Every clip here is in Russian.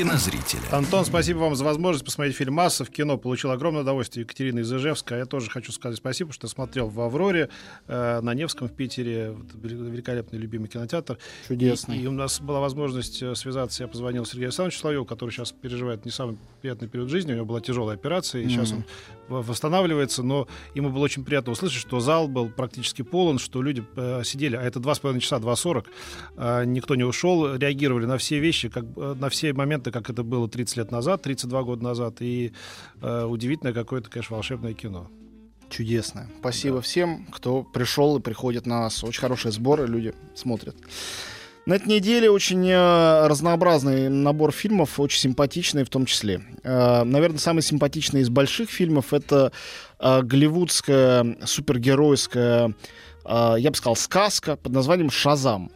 Кинозрителя. Антон, спасибо вам за возможность посмотреть фильм «Масса» в кино. Получил огромное удовольствие. Екатерина из Ижевска. Я тоже хочу сказать спасибо, что смотрел в «Авроре», э, на Невском в Питере. Вот, великолепный любимый кинотеатр. Чудесный. И, и у нас была возможность э, связаться. Я позвонил Сергею Александровичу Соловьеву, который сейчас переживает не самый приятный период жизни. У него была тяжелая операция, и mm-hmm. сейчас он восстанавливается. Но ему было очень приятно услышать, что зал был практически полон, что люди э, сидели, а это два с половиной часа, 2.40, э, никто не ушел, реагировали на все вещи, как, э, на все моменты моменты, как это было 30 лет назад, 32 года назад. И э, удивительное какое-то, конечно, волшебное кино. Чудесное. Спасибо да. всем, кто пришел и приходит на нас. Очень хорошие сборы, люди смотрят. На этой неделе очень э, разнообразный набор фильмов, очень симпатичный в том числе. Э, наверное, самый симпатичный из больших фильмов это э, голливудская супергеройская, я бы сказал, сказка под названием «Шазам».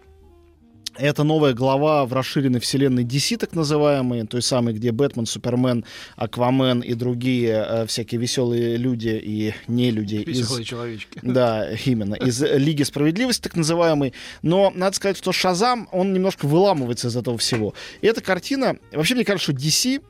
Это новая глава в расширенной вселенной DC, так называемой, той самой, где Бэтмен, Супермен, Аквамен и другие э, всякие веселые люди и не люди. Веселые из, человечки. Да, именно. Из Лиги Справедливости, так называемой. Но надо сказать, что Шазам, он немножко выламывается из этого всего. И эта картина... Вообще, мне кажется, что DC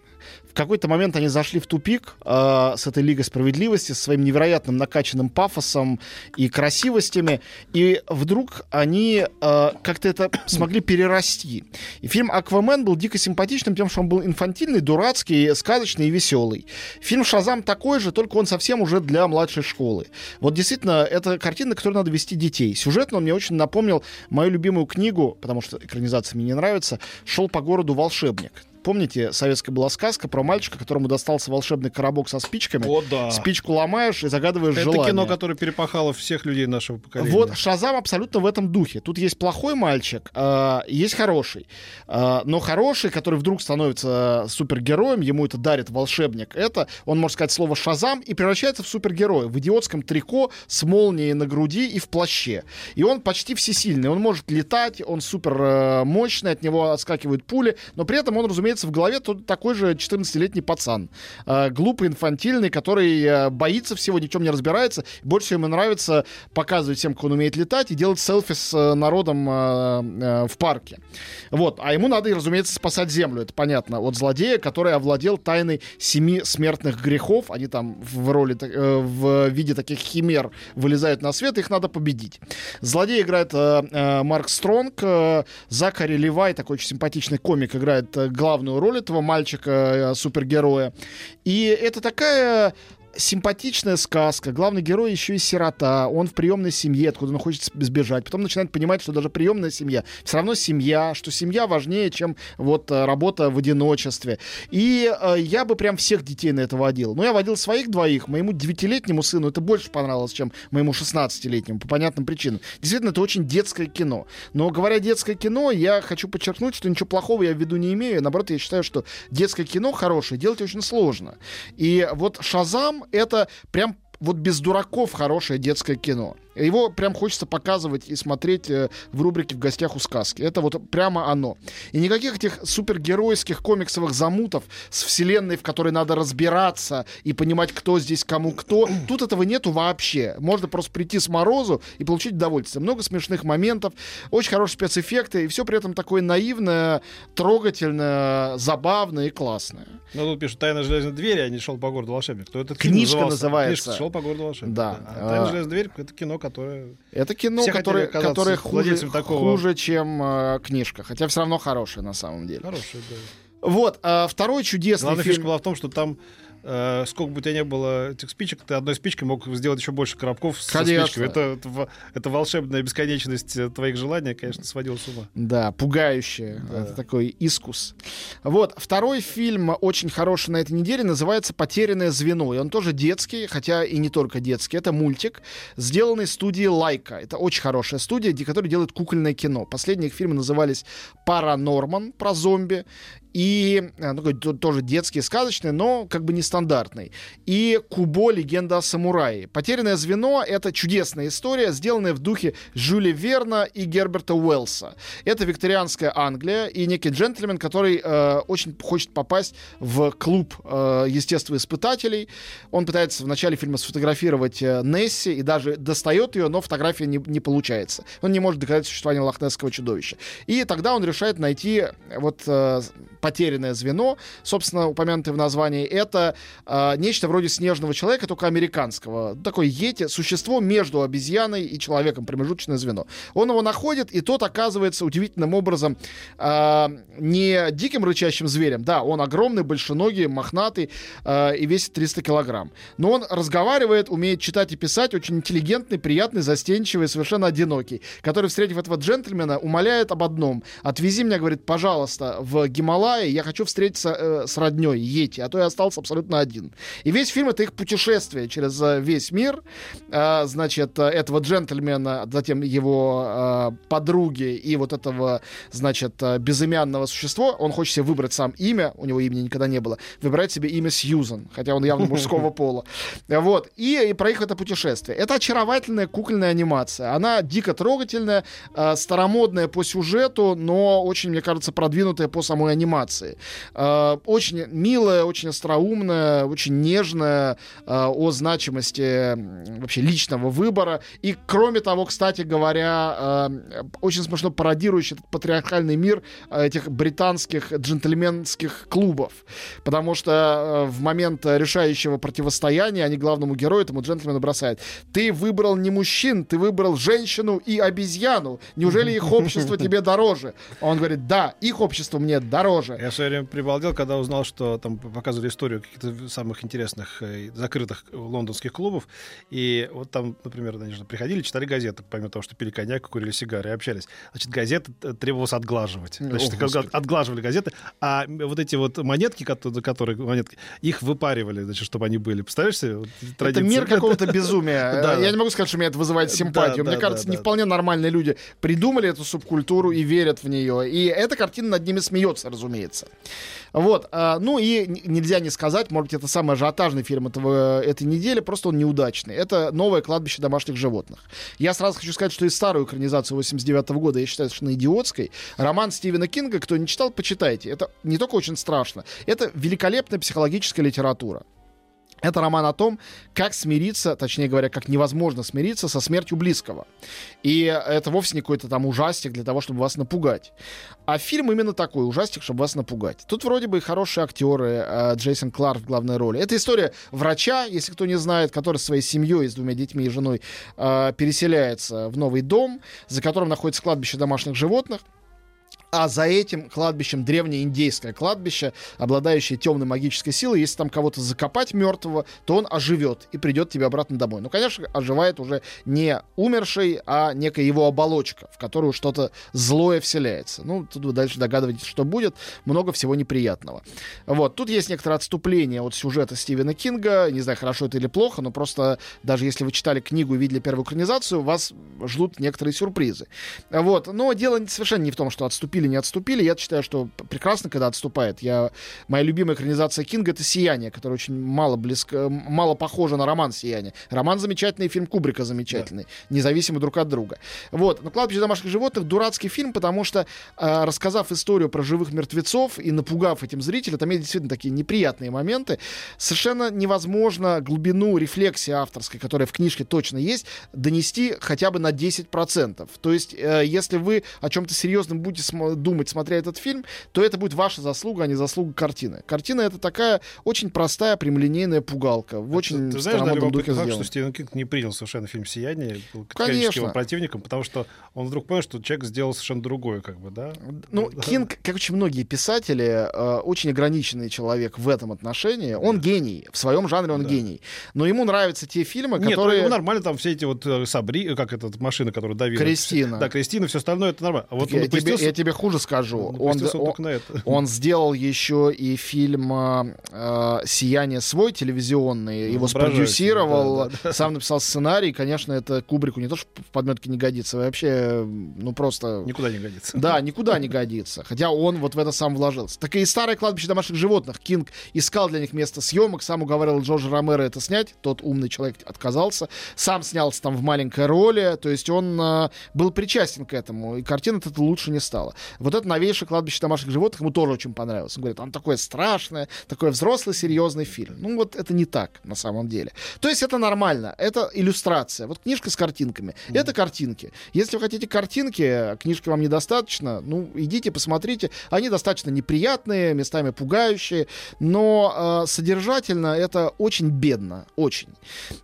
в какой-то момент они зашли в тупик э, с этой Лигой Справедливости, со своим невероятным накачанным пафосом и красивостями, и вдруг они э, как-то это смогли перерасти. И фильм «Аквамен» был дико симпатичным тем, что он был инфантильный, дурацкий, сказочный и веселый. Фильм «Шазам» такой же, только он совсем уже для младшей школы. Вот действительно, это картина, на которую надо вести детей. Сюжетно он мне очень напомнил мою любимую книгу, потому что экранизация мне не нравится, «Шел по городу волшебник». Помните, советская была сказка про мальчика, которому достался волшебный коробок со спичками. О, да. Спичку ломаешь и загадываешь Это желание. Это кино, которое перепахало всех людей нашего поколения. Вот Шазам абсолютно в этом духе. Тут есть плохой мальчик, э, есть хороший. Э, но хороший, который вдруг становится супергероем, ему это дарит волшебник, это, он может сказать слово Шазам и превращается в супергероя. В идиотском трико с молнией на груди и в плаще. И он почти всесильный. Он может летать, он супер э, мощный, от него отскакивают пули, но при этом он, разумеется, разумеется, в голове тут такой же 14-летний пацан. Э, глупый, инфантильный, который э, боится всего, ни в чем не разбирается. Больше всего ему нравится показывать всем, как он умеет летать, и делать селфи с э, народом э, э, в парке. Вот. А ему надо, разумеется, спасать землю, это понятно, от злодея, который овладел тайной семи смертных грехов. Они там в роли, э, в виде таких химер вылезают на свет, их надо победить. Злодей играет э, э, Марк Стронг, э, Закари Левай, такой очень симпатичный комик, играет э, главную главную роль этого мальчика-супергероя. Э, и это такая симпатичная сказка. Главный герой еще и сирота. Он в приемной семье, откуда он хочет сбежать. Потом начинает понимать, что даже приемная семья все равно семья, что семья важнее, чем вот э, работа в одиночестве. И э, я бы прям всех детей на это водил. Но я водил своих двоих. Моему девятилетнему сыну это больше понравилось, чем моему 16-летнему, по понятным причинам. Действительно, это очень детское кино. Но говоря детское кино, я хочу подчеркнуть, что ничего плохого я в виду не имею. Наоборот, я считаю, что детское кино хорошее делать очень сложно. И вот Шазам это прям вот без дураков хорошее детское кино. Его прям хочется показывать и смотреть э, в рубрике «В гостях у сказки». Это вот прямо оно. И никаких этих супергеройских комиксовых замутов с вселенной, в которой надо разбираться и понимать, кто здесь кому кто. Тут этого нету вообще. Можно просто прийти с морозу и получить удовольствие. Много смешных моментов, очень хорошие спецэффекты, и все при этом такое наивное, трогательное, забавное и классное. Ну, тут пишут «Тайна железной двери», а не «Шел по городу волшебник». То этот Книжка называется. Книжка «Шел по городу волшебник». Да. да. А «Тайна железной двери» — это кино, которое... Это кино, которое, которое хуже, такого... хуже, чем э, книжка. Хотя все равно хорошее на самом деле. Хорошее, да. Вот, а второй чудесный Главная фильм... фишка была в том, что там э, сколько бы у тебя не было этих спичек, ты одной спичкой мог сделать еще больше коробков с спичками. Это, это, это волшебная бесконечность э, твоих желаний, конечно, сводила с ума. Да, пугающее. Да. Это такой искус. Вот, второй фильм очень хороший на этой неделе называется «Потерянное звено». И он тоже детский, хотя и не только детский. Это мультик, сделанный студией Лайка. Это очень хорошая студия, которая делает кукольное кино. Последние их фильмы назывались «Паранорман» про зомби и э, ну, тоже детские, сказочные, но как бы не нестандартный. И Кубо «Легенда о самурае». «Потерянное звено» — это чудесная история, сделанная в духе Жюля Верна и Герберта Уэллса. Это викторианская Англия и некий джентльмен, который э, очень хочет попасть в клуб э, естествоиспытателей. Он пытается в начале фильма сфотографировать э, Несси и даже достает ее, но фотография не, не получается. Он не может доказать существование лохнесского чудовища. И тогда он решает найти вот э, потерянное звено, собственно, упомянутое в названии, это э, нечто вроде снежного человека, только американского. Такое йети, существо между обезьяной и человеком, промежуточное звено. Он его находит, и тот оказывается удивительным образом э, не диким рычащим зверем, да, он огромный, большеногий, мохнатый э, и весит 300 килограмм. Но он разговаривает, умеет читать и писать, очень интеллигентный, приятный, застенчивый, совершенно одинокий, который, встретив этого джентльмена, умоляет об одном. Отвези меня, говорит, пожалуйста, в Гималаи, я хочу встретиться э, с родней Йети, а то я остался абсолютно один. И весь фильм это их путешествие через э, весь мир. Э, значит, э, этого джентльмена, затем его э, подруги и вот этого, значит, безымянного существа. Он хочет себе выбрать сам имя, у него имени никогда не было, выбирает себе имя Сьюзан, хотя он явно мужского пола. Вот. И, и про их это путешествие. Это очаровательная кукольная анимация. Она дико трогательная, старомодная по сюжету, но очень, мне кажется, продвинутая по самой анимации очень милая, очень остроумная, очень нежная э, о значимости вообще личного выбора. И кроме того, кстати говоря, э, очень смешно пародирующий этот патриархальный мир этих британских джентльменских клубов. Потому что в момент решающего противостояния они главному герою, этому джентльмену бросают. Ты выбрал не мужчин, ты выбрал женщину и обезьяну. Неужели их общество тебе дороже? Он говорит, да, их общество мне дороже. Я в свое время прибалдел, когда узнал, что там показывали историю каких-то самых интересных э, закрытых лондонских клубов. И вот там, например, они же приходили, читали газеты, помимо того, что пили коньяк, курили сигары и общались. Значит, газеты требовалось отглаживать. Значит, О, отглаживали газеты, а вот эти вот монетки, которые монетки, их выпаривали, значит, чтобы они были. Представляешь себе? Вот, это мир какого-то безумия. Я не могу сказать, что меня это вызывает симпатию. Мне кажется, не вполне нормальные люди придумали эту субкультуру и верят в нее. И эта картина над ними смеется, разумеется. Вот, а, ну и нельзя не сказать, может быть, это самый ажиотажный фильм этого, этой недели, просто он неудачный. Это «Новое кладбище домашних животных». Я сразу хочу сказать, что и старую экранизацию 89 -го года я считаю совершенно идиотской. Роман Стивена Кинга, кто не читал, почитайте. Это не только очень страшно, это великолепная психологическая литература. Это роман о том, как смириться, точнее говоря, как невозможно смириться со смертью близкого. И это вовсе не какой-то там ужастик для того, чтобы вас напугать. А фильм именно такой, ужастик, чтобы вас напугать. Тут вроде бы хорошие актеры, э, Джейсон Кларк в главной роли. Это история врача, если кто не знает, который своей семьей, с двумя детьми и женой э, переселяется в новый дом, за которым находится кладбище домашних животных а за этим кладбищем древнее индейское кладбище, обладающее темной магической силой. Если там кого-то закопать мертвого, то он оживет и придет тебе обратно домой. Ну, конечно, оживает уже не умерший, а некая его оболочка, в которую что-то злое вселяется. Ну, тут вы дальше догадываетесь, что будет. Много всего неприятного. Вот. Тут есть некоторое отступление от сюжета Стивена Кинга. Не знаю, хорошо это или плохо, но просто даже если вы читали книгу и видели первую экранизацию, вас ждут некоторые сюрпризы. Вот. Но дело совершенно не в том, что отступили отступили, не отступили. Я считаю, что прекрасно, когда отступает. Я... Моя любимая экранизация Кинга — это «Сияние», которое очень мало, близко, мало похоже на роман «Сияние». Роман замечательный, фильм Кубрика замечательный, да. независимы друг от друга. Вот. Но «Кладбище домашних животных» — дурацкий фильм, потому что, э, рассказав историю про живых мертвецов и напугав этим зрителя, там есть действительно такие неприятные моменты, совершенно невозможно глубину рефлексии авторской, которая в книжке точно есть, донести хотя бы на 10%. То есть, э, если вы о чем-то серьезном будете думать, смотря этот фильм, то это будет ваша заслуга, а не заслуга картины. Картина это такая очень простая, прямолинейная пугалка. В очень ты, ты знаешь, да, духе факт, что Стивен Кинг не принял совершенно фильм «Сияние», был Конечно. противником, потому что он вдруг понял, что человек сделал совершенно другое, как бы, да? Ну, да. Кинг, как очень многие писатели, э, очень ограниченный человек в этом отношении. Он да. гений. В своем жанре он да. гений. Но ему нравятся те фильмы, Нет, которые... Нет, нормально там все эти вот э, Сабри, как эта машина, которая давила. Кристина. Да, Кристина, все остальное, это нормально. А вот я, тебе, я тебе хуже скажу. Ну, Он, он- это. он сделал еще и фильм э, «Сияние свой» телевизионный. Его Воображающий, спродюсировал, да, сам написал сценарий. Конечно, это Кубрику не то, что в подметке не годится, вообще, ну просто... Никуда не годится. Да, никуда не годится. Хотя он вот в это сам вложился. Так и старое кладбище домашних животных. Кинг искал для них место съемок, сам уговаривал Джорджа Ромеро это снять. Тот умный человек отказался. Сам снялся там в маленькой роли. То есть он э, был причастен к этому. И картина этого лучше не стала. Вот это новейшее кладбище домашних животных ему тоже очень понравилось. Он говорит, он такое страшное, такой взрослый, серьезный фильм. Ну вот это не так на самом деле. То есть это нормально. Это иллюстрация. Вот книжка с картинками. Это картинки. Если вы хотите картинки, книжки вам недостаточно, ну, идите, посмотрите. Они достаточно неприятные, местами пугающие, но э, содержательно это очень бедно, очень.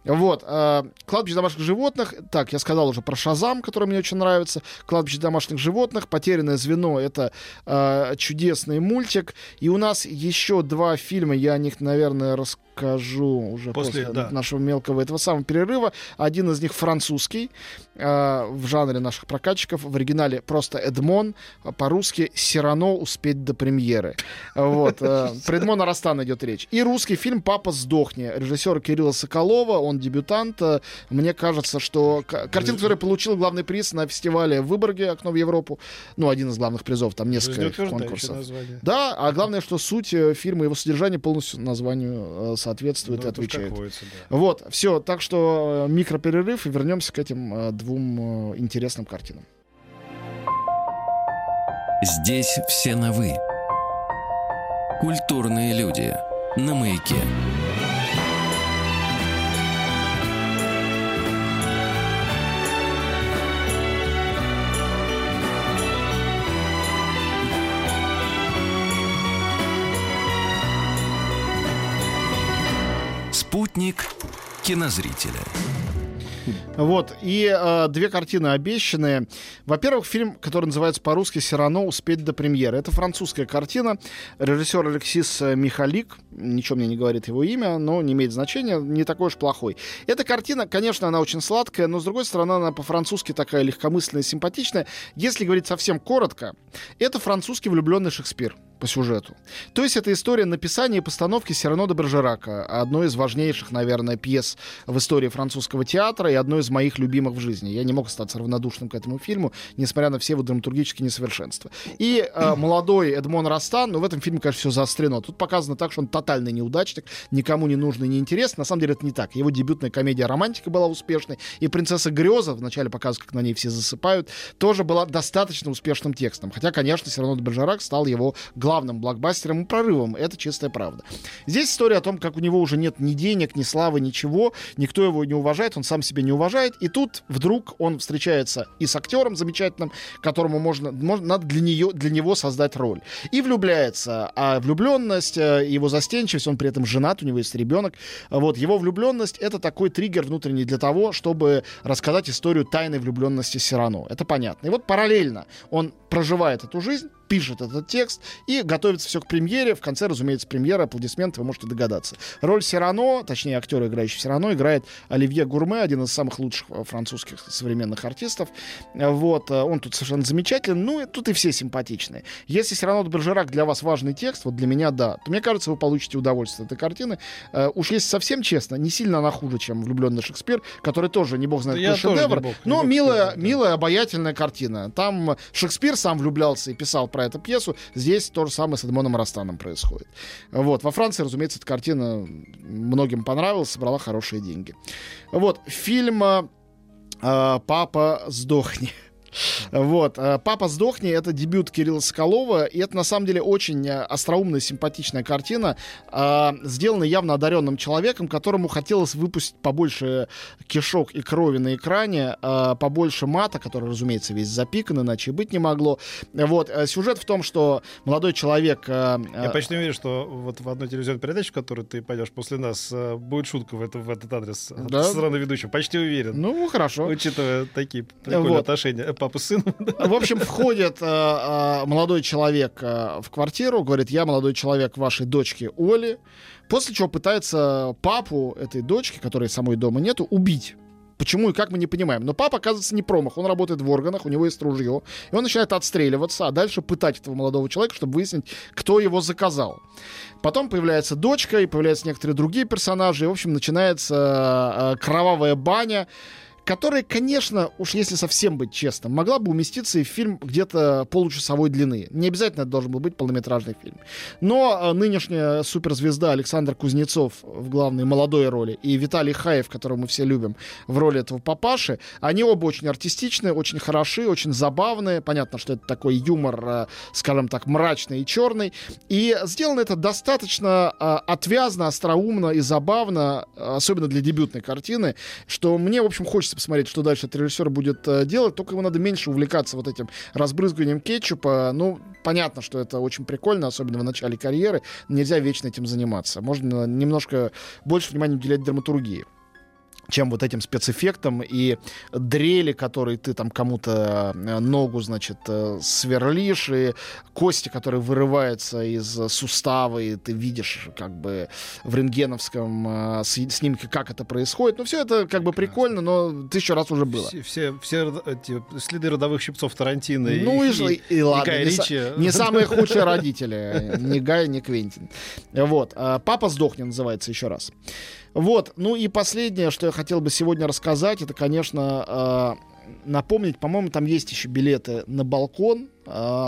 Вот. Э, «Кладбище домашних животных», так, я сказал уже про «Шазам», который мне очень нравится. «Кладбище домашних животных», «Потерянное звено» — это э, чудесный мультик. И у нас еще два фильма, я о них, наверное, расскажу уже после, После, да. нашего мелкого этого самого перерыва. Один из них французский, э, в жанре наших прокатчиков. В оригинале просто Эдмон, а по-русски «Сирано успеть до премьеры». Вот. э, Про Эдмона Растана идет речь. И русский фильм «Папа, сдохни». Режиссер Кирилла Соколова, он дебютант. Э, Мне кажется, что картина, которая получила главный приз на фестивале в Выборге «Окно в Европу», ну, один из главных призов, там несколько конкурсов. Да, а главное, что суть э, фильма, его содержание полностью названию э, соответствует Ну, и отвечает. водится, да. Вот, все, так что э, микроперерыв и вернемся к этим э, двум э, интересным картинам. Здесь все на «вы». Культурные люди. На маяке. Кинозрителя. Вот, и э, две картины обещанные. Во-первых, фильм, который называется по-русски «Сирано. Успеть до премьеры». Это французская картина. Режиссер Алексис э, Михалик. Ничего мне не говорит его имя, но не имеет значения. Не такой уж плохой. Эта картина, конечно, она очень сладкая, но, с другой стороны, она по-французски такая легкомысленная, симпатичная. Если говорить совсем коротко, это французский влюбленный Шекспир по сюжету. То есть это история написания и постановки Сирано де Бержерака, одной из важнейших, наверное, пьес в истории французского театра и одной из моих любимых в жизни. Я не мог остаться равнодушным к этому фильму, несмотря на все его драматургические несовершенства. И э, молодой Эдмон Растан, ну в этом фильме, конечно, все заострено. Тут показано так, что он тотальный неудачник, никому не нужный, не интересный. На самом деле это не так. Его дебютная комедия «Романтика» была успешной, и «Принцесса Греза», вначале показывают, как на ней все засыпают, тоже была достаточно успешным текстом. Хотя, конечно, Сирано де Бержерак стал его главным блокбастером и прорывом. Это чистая правда. Здесь история о том, как у него уже нет ни денег, ни славы, ничего. Никто его не уважает, он сам себя не уважает. И тут вдруг он встречается и с актером замечательным, которому можно, можно надо для, нее, для него создать роль. И влюбляется. А влюбленность, э, его застенчивость, он при этом женат, у него есть ребенок. Вот, его влюбленность — это такой триггер внутренний для того, чтобы рассказать историю тайной влюбленности Сирано. Это понятно. И вот параллельно он проживает эту жизнь, пишет этот текст и готовится все к премьере. В конце, разумеется, премьера, аплодисменты, вы можете догадаться. Роль Сирано, точнее, актера, играющий Сирано, играет Оливье Гурме, один из самых лучших э, французских современных артистов. Вот, э, он тут совершенно замечательный. Ну, и тут и все симпатичные. Если Сирано де Бержерак для вас важный текст, вот для меня да, то мне кажется, вы получите удовольствие от этой картины. Э, Уж если совсем честно, не сильно она хуже, чем «Влюбленный Шекспир», который тоже, не бог знает, Да тоже не шедевр, бог- не но бог милая, сказать, да. милая, обаятельная картина. Там Шекспир сам влюблялся и писал про эту пьесу. Здесь то же самое с Эдмоном Растаном происходит. Вот. Во Франции, разумеется, эта картина многим понравилась, собрала хорошие деньги. Вот. Фильм э, «Папа, сдохни». Вот. э, «Папа, сдохни» — это дебют Кирилла Соколова, и это, на самом деле, очень э, остроумная, симпатичная картина, э, сделанная явно одаренным человеком, которому хотелось выпустить побольше кишок и крови на экране, побольше мата, который, разумеется, весь запикан, иначе и быть не могло. Вот. Сюжет в том, что молодой человек... Я почти уверен, что вот в одной телевизионной передаче, в которую ты пойдешь после нас, будет шутка в, это, в этот адрес Да? стороны ведущего. Почти уверен. Ну, хорошо. Учитывая такие прикольные Вот. отношения э, папы с сыном. В общем, входит э, э, молодой человек э, в квартиру, говорит, я молодой человек вашей дочки Оли, после чего пытается папу этой дочки, которой самой дома нету, убить. Почему и как мы не понимаем. Но папа, оказывается, не промах. Он работает в органах, у него есть ружье. И он начинает отстреливаться, а дальше пытать этого молодого человека, чтобы выяснить, кто его заказал. Потом появляется дочка, и появляются некоторые другие персонажи. И, в общем, начинается э, кровавая баня которая, конечно, уж если совсем быть честным, могла бы уместиться и в фильм где-то получасовой длины. Не обязательно это должен был быть полнометражный фильм. Но э, нынешняя суперзвезда Александр Кузнецов в главной молодой роли и Виталий Хаев, которого мы все любим, в роли этого папаши, они оба очень артистичные, очень хороши, очень забавные. Понятно, что это такой юмор, э, скажем так, мрачный и черный. И сделано это достаточно э, отвязно, остроумно и забавно, особенно для дебютной картины, что мне, в общем, хочется посмотреть, что дальше этот режиссер будет э, делать, только ему надо меньше увлекаться вот этим разбрызгиванием кетчупа. Ну, понятно, что это очень прикольно, особенно в начале карьеры. Нельзя вечно этим заниматься. Можно немножко больше внимания уделять драматургии чем вот этим спецэффектом и дрели, которые ты там кому-то э, ногу, значит, э, сверлишь, и кости, которые вырываются из сустава, и ты видишь как бы в рентгеновском э, снимке, как это происходит. Ну, все это как бы прикольно, но тысячу раз уже было. Все, все, все эти следы родовых щипцов Тарантино ну, и, и, и, и ладно, Гай не, Ричи. не самые худшие родители. Ни Гай, ни Квентин. Вот. «Папа сдохни» называется еще раз. Вот, ну и последнее, что я хотел бы сегодня рассказать, это, конечно, э, напомнить, по-моему, там есть еще билеты на балкон, э,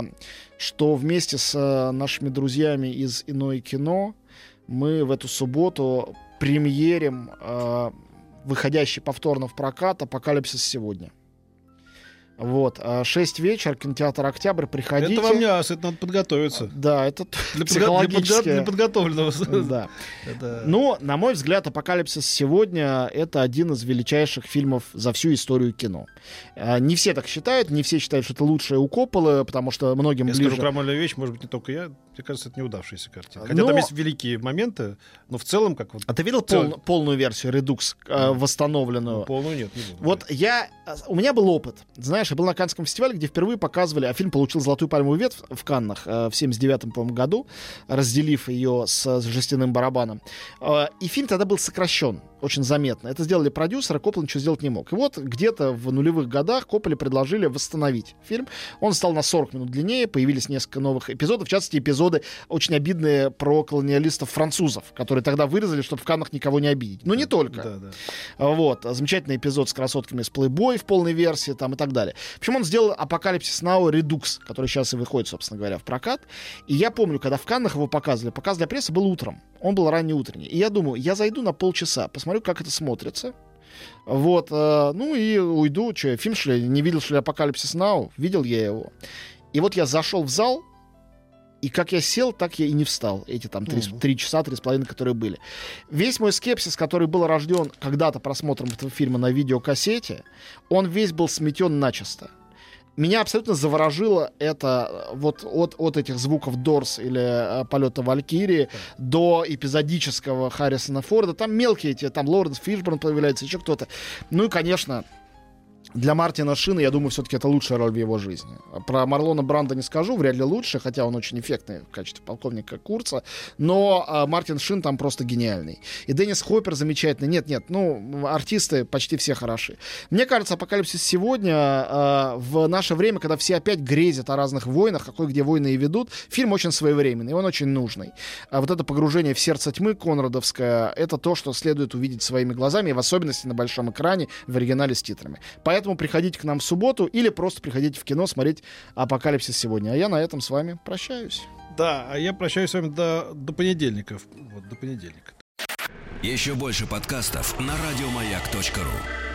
что вместе с э, нашими друзьями из Иное кино мы в эту субботу премьерим э, выходящий повторно в прокат «Апокалипсис сегодня». Вот, 6 а, вечера, кинотеатр «Октябрь», приходите. Это вам не ас, это надо подготовиться. Да, это для, психологически... для, для подготовленного. Да. Это... Но, на мой взгляд, «Апокалипсис сегодня» — это один из величайших фильмов за всю историю кино. А, не все так считают, не все считают, что это лучшее у Копполы, потому что многим я ближе... скажу крамольную вещь, может быть, не только я. Мне кажется, это неудавшаяся картина. Хотя но... там есть великие моменты, но в целом как вот... А ты видел цел... пол... полную версию «Редукс», э, восстановленную? Ну, полную нет, не буду. Вот я... У меня был опыт. Знаешь, я был на Каннском фестивале, где впервые показывали, а фильм получил «Золотую пальмовую ветвь» в Каннах э, в 79-м, по-моему, году, разделив ее с, с жестяным барабаном. Э, и фильм тогда был сокращен очень заметно. Это сделали продюсеры, Коппола ничего сделать не мог. И вот где-то в нулевых годах Копполе предложили восстановить фильм. Он стал на 40 минут длиннее, появились несколько новых эпизодов, в частности, эпизоды очень обидные про колониалистов-французов, которые тогда вырезали, чтобы в Каннах никого не обидеть. Но не только. Да, да. Вот. Замечательный эпизод с красотками с Playboy в полной версии там и так далее. В общем, он сделал Апокалипсис Now Redux, который сейчас и выходит, собственно говоря, в прокат. И я помню, когда в Каннах его показывали, показ для прессы был утром. Он был ранний утренний. И я думаю, я зайду на полчаса, посмотрю, как это смотрится. Вот, э, ну и уйду. Что, фильм, что ли? Не видел, что ли, Апокалипсис Now? Видел я его. И вот я зашел в зал, и как я сел, так я и не встал. Эти там три, mm-hmm. три часа, три с половиной, которые были. Весь мой скепсис, который был рожден когда-то просмотром этого фильма на видеокассете, он весь был сметен начисто меня абсолютно заворожило это э, вот от, от этих звуков Дорс или э, полета Валькирии до эпизодического Харрисона Форда. Там мелкие эти, там Лоренс Фишборн появляется, еще кто-то. Ну и, конечно, для Мартина Шина, я думаю, все-таки это лучшая роль в его жизни. Про Марлона Бранда не скажу, вряд ли лучше, хотя он очень эффектный в качестве полковника Курца. Но а, Мартин Шин там просто гениальный. И Деннис Хоппер замечательный. Нет, нет, ну, артисты почти все хороши. Мне кажется, «Апокалипсис сегодня» а, в наше время, когда все опять грезят о разных войнах, какой где войны и ведут, фильм очень своевременный, он очень нужный. А вот это погружение в сердце тьмы конрадовское, это то, что следует увидеть своими глазами, и в особенности на большом экране в оригинале с титрами. Поэтому приходите к нам в субботу или просто приходите в кино смотреть «Апокалипсис сегодня». А я на этом с вами прощаюсь. Да, а я прощаюсь с вами до, до понедельника. Вот, до понедельника. Еще больше подкастов на радиомаяк.ру